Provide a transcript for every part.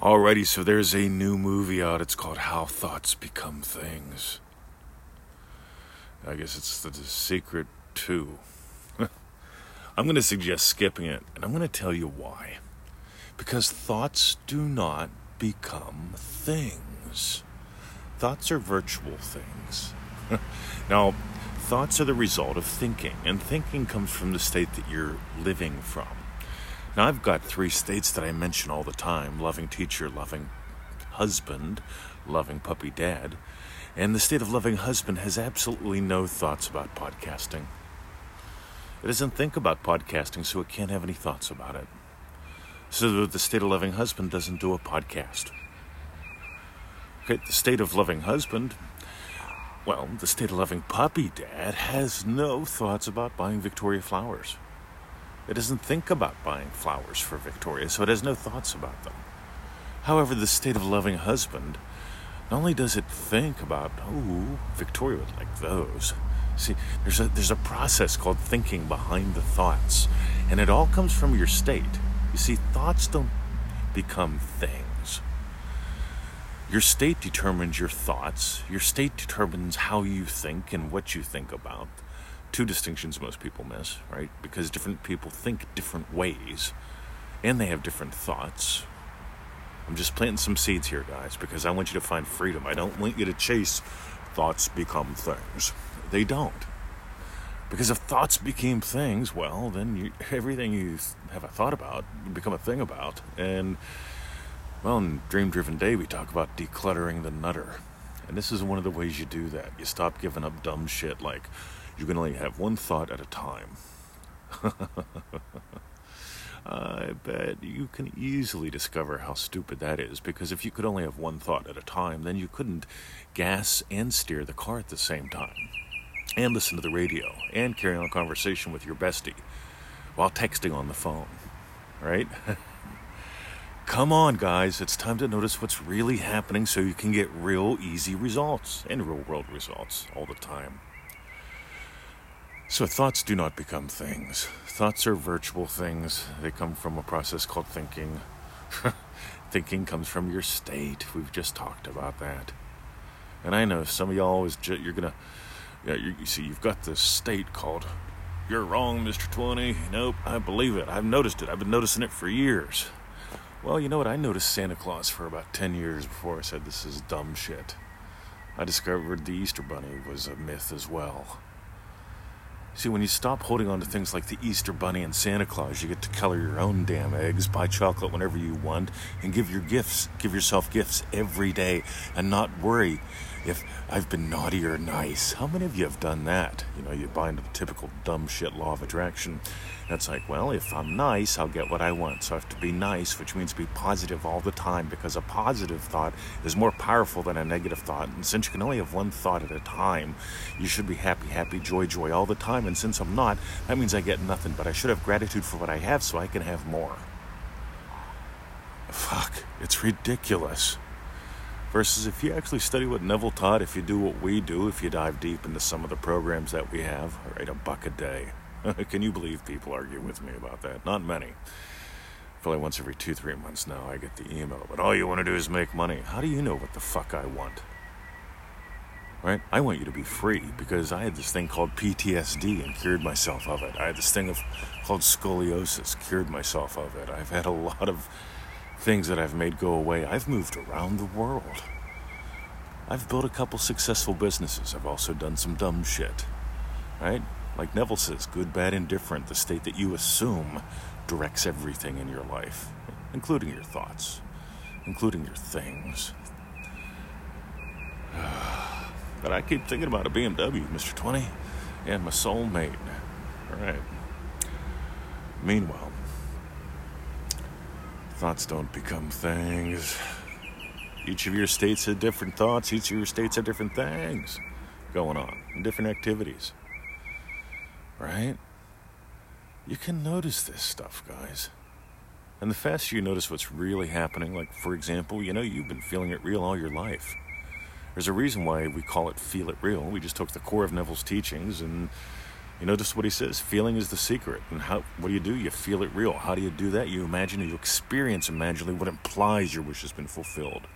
Alrighty, so there's a new movie out. It's called How Thoughts Become Things. I guess it's the, the Secret 2. I'm going to suggest skipping it, and I'm going to tell you why. Because thoughts do not become things. Thoughts are virtual things. now, thoughts are the result of thinking, and thinking comes from the state that you're living from. Now, I've got three states that I mention all the time loving teacher, loving husband, loving puppy dad. And the state of loving husband has absolutely no thoughts about podcasting. It doesn't think about podcasting, so it can't have any thoughts about it. So the state of loving husband doesn't do a podcast. Okay, the state of loving husband, well, the state of loving puppy dad has no thoughts about buying Victoria flowers. It doesn't think about buying flowers for Victoria, so it has no thoughts about them. However, the state of loving husband, not only does it think about, oh, Victoria would like those. See, there's a there's a process called thinking behind the thoughts, and it all comes from your state. You see, thoughts don't become things. Your state determines your thoughts. Your state determines how you think and what you think about two distinctions most people miss, right? Because different people think different ways and they have different thoughts. I'm just planting some seeds here, guys, because I want you to find freedom. I don't want you to chase thoughts become things. They don't. Because if thoughts became things, well, then you, everything you have a thought about become a thing about. And, well, in Dream Driven Day, we talk about decluttering the nutter. And this is one of the ways you do that. You stop giving up dumb shit like, you can only have one thought at a time. I bet you can easily discover how stupid that is because if you could only have one thought at a time, then you couldn't gas and steer the car at the same time, and listen to the radio, and carry on a conversation with your bestie while texting on the phone, right? Come on, guys, it's time to notice what's really happening so you can get real easy results and real world results all the time. So, thoughts do not become things. Thoughts are virtual things. They come from a process called thinking. thinking comes from your state. We've just talked about that. And I know some of y'all always, you're gonna, you, you see, you've got this state called, you're wrong, Mr. 20. Nope, I believe it. I've noticed it. I've been noticing it for years. Well, you know what? I noticed Santa Claus for about 10 years before I said this is dumb shit. I discovered the Easter Bunny was a myth as well. See, when you stop holding on to things like the Easter Bunny and Santa Claus, you get to color your own damn eggs, buy chocolate whenever you want, and give your gifts, give yourself gifts every day, and not worry if I've been naughty or nice. How many of you have done that? You know, you buy into the typical dumb shit law of attraction. That's like, well, if I'm nice, I'll get what I want. So I have to be nice, which means be positive all the time because a positive thought is more powerful than a negative thought. And since you can only have one thought at a time, you should be happy, happy, joy, joy all the time. And since I'm not, that means I get nothing. But I should have gratitude for what I have so I can have more. Fuck, it's ridiculous. Versus if you actually study what Neville taught, if you do what we do, if you dive deep into some of the programs that we have, right, a buck a day. Can you believe people argue with me about that? Not many. Probably once every two, three months now, I get the email, but all you want to do is make money. How do you know what the fuck I want? Right? I want you to be free because I had this thing called PTSD and cured myself of it. I had this thing of, called scoliosis, cured myself of it. I've had a lot of things that I've made go away. I've moved around the world. I've built a couple successful businesses. I've also done some dumb shit. Right? Like Neville says, good, bad, indifferent, the state that you assume directs everything in your life, including your thoughts, including your things. but I keep thinking about a BMW, Mr. 20, and my soulmate. All right. Meanwhile, Thoughts don't become things. Each of your states have different thoughts. Each of your states have different things going on, different activities. Right? You can notice this stuff, guys. And the faster you notice what's really happening, like for example, you know, you've been feeling it real all your life. There's a reason why we call it feel it real. We just took the core of Neville's teachings and You notice what he says? Feeling is the secret. And how what do you do? You feel it real. How do you do that? You imagine you experience imaginally what implies your wish has been fulfilled.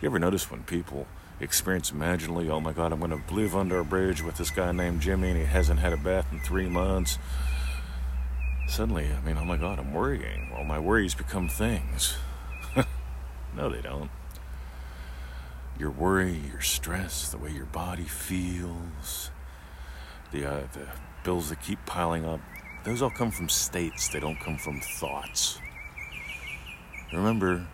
You ever notice when people experience imaginally, oh my god, I'm gonna live under a bridge with this guy named Jimmy and he hasn't had a bath in three months. Suddenly, I mean, oh my god, I'm worrying. Well, my worries become things. no, they don't. Your worry, your stress, the way your body feels, the, uh, the bills that keep piling up, those all come from states, they don't come from thoughts. Remember,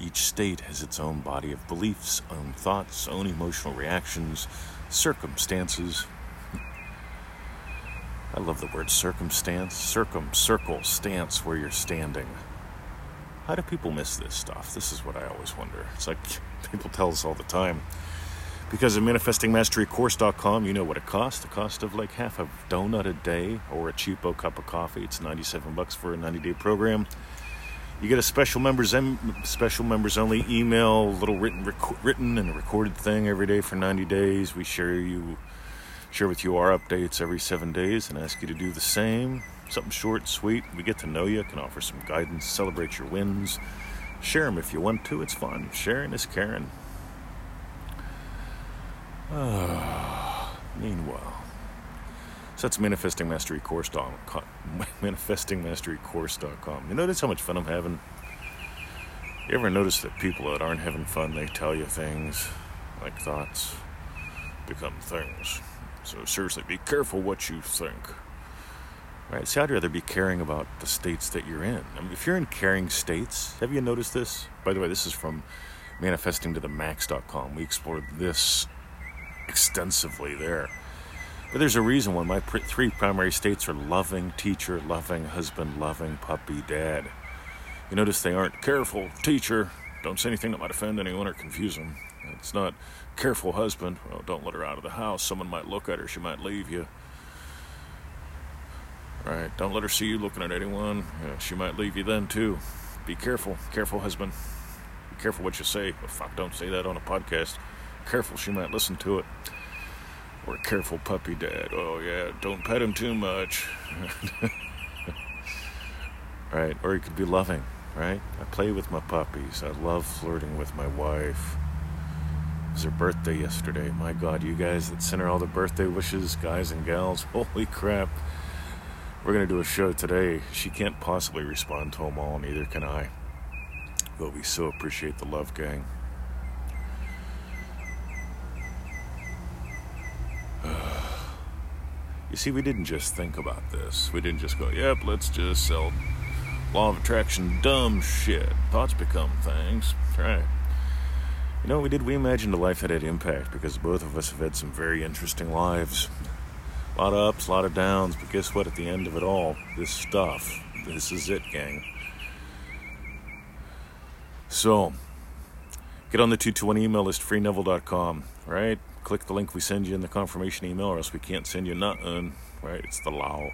each state has its own body of beliefs, own thoughts, own emotional reactions, circumstances. I love the word circumstance. Circum, circle, stance where you're standing. How do people miss this stuff? This is what I always wonder. It's like people tell us all the time. Because of manifestingmasterycourse.com, you know what it costs. The cost of like half a donut a day or a cheapo cup of coffee. It's 97 bucks for a 90-day program. You get a special members special members only email, little written rec- written and recorded thing every day for 90 days. We share you share with you our updates every 7 days and ask you to do the same. Something short, sweet. We get to know you, can offer some guidance, celebrate your wins. Share them if you want to. It's fun. Sharing is caring. meanwhile, that's manifestingmasterycourse.com. Manifestingmasterycourse.com. You notice how much fun I'm having? You ever notice that people that aren't having fun, they tell you things like thoughts become things. So seriously, be careful what you think. Right? See, I'd rather be caring about the states that you're in. I mean, if you're in caring states, have you noticed this? By the way, this is from manifestingtothemax.com. We explored this extensively there. But there's a reason why my pr- three primary states are loving teacher, loving husband, loving puppy dad. You notice they aren't careful teacher, don't say anything that might offend anyone or confuse them. It's not careful husband, well, don't let her out of the house. Someone might look at her, she might leave you. Right, don't let her see you looking at anyone. Yeah, she might leave you then too. Be careful, careful husband. Be careful what you say. Fuck, don't say that on a podcast. Careful, she might listen to it. Or careful puppy dad. Oh, yeah, don't pet him too much. right? Or he could be loving, right? I play with my puppies. I love flirting with my wife. It was her birthday yesterday. My God, you guys that send her all the birthday wishes, guys and gals, holy crap. We're going to do a show today. She can't possibly respond to them all, neither can I. But we so appreciate the love, gang. See, we didn't just think about this. We didn't just go, yep, let's just sell law of attraction dumb shit. Thoughts become things. right. You know we did? We imagined a life that had impact because both of us have had some very interesting lives. A lot of ups, a lot of downs, but guess what? At the end of it all, this stuff, this is it, gang. So, get on the 221 email list, freeneville.com, right? Click the link we send you in the confirmation email, or else we can't send you nothing. Right? It's the law.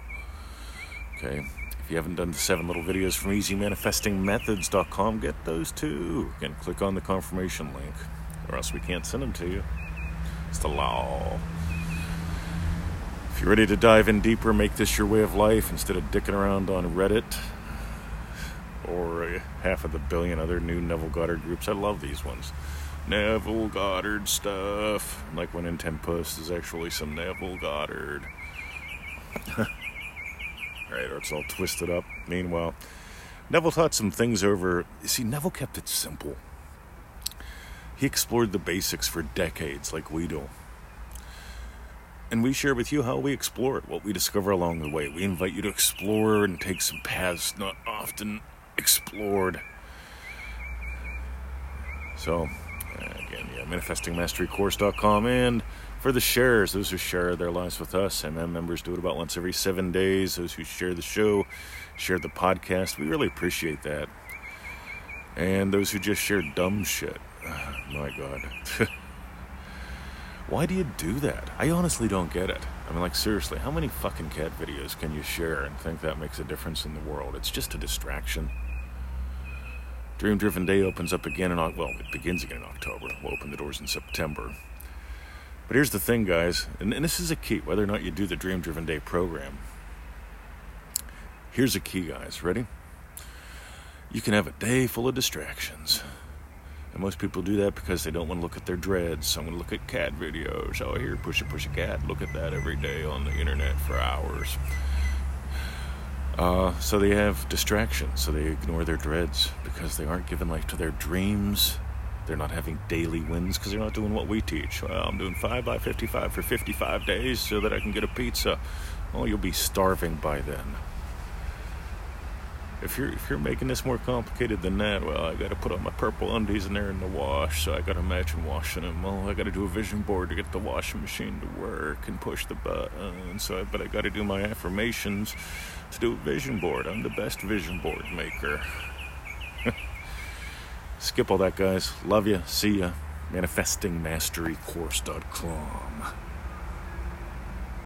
Okay. If you haven't done the seven little videos from EasyManifestingMethods.com, get those too. Again, click on the confirmation link, or else we can't send them to you. It's the law. If you're ready to dive in deeper, make this your way of life instead of dicking around on Reddit or half of the billion other new Neville Goddard groups. I love these ones. Neville Goddard stuff. Like when in Tempest is actually some Neville Goddard. right, or it's all twisted up. Meanwhile, Neville taught some things over. You see, Neville kept it simple. He explored the basics for decades, like we do. And we share with you how we explore it, what we discover along the way. We invite you to explore and take some paths not often explored. So, again, yeah, manifestingmasterycourse.com. And for the sharers, those who share their lives with us, MM members do it about once every seven days. Those who share the show, share the podcast, we really appreciate that. And those who just share dumb shit, my God. Why do you do that? I honestly don't get it. I mean, like, seriously, how many fucking cat videos can you share and think that makes a difference in the world? It's just a distraction. Dream Driven Day opens up again in well, it begins again in October. We'll open the doors in September. But here's the thing, guys, and, and this is a key whether or not you do the Dream Driven Day program. Here's a key, guys. Ready? You can have a day full of distractions. And most people do that because they don't want to look at their dreads. So I'm going to look at cat videos. Oh, here, push a push a cat. Look at that every day on the internet for hours. Uh, so they have distractions. So they ignore their dreads because they aren't giving life to their dreams. They're not having daily wins because they're not doing what we teach. Well, I'm doing 5 by 55 for 55 days so that I can get a pizza. Oh, you'll be starving by then. If you're if you're making this more complicated than that, well, I got to put on my purple undies and they're in the wash, so I got to imagine washing them. Well, I got to do a vision board to get the washing machine to work and push the button. So, I, but I got to do my affirmations to do a vision board. I'm the best vision board maker. Skip all that, guys. Love you. See ya. ManifestingMasteryCourse.com.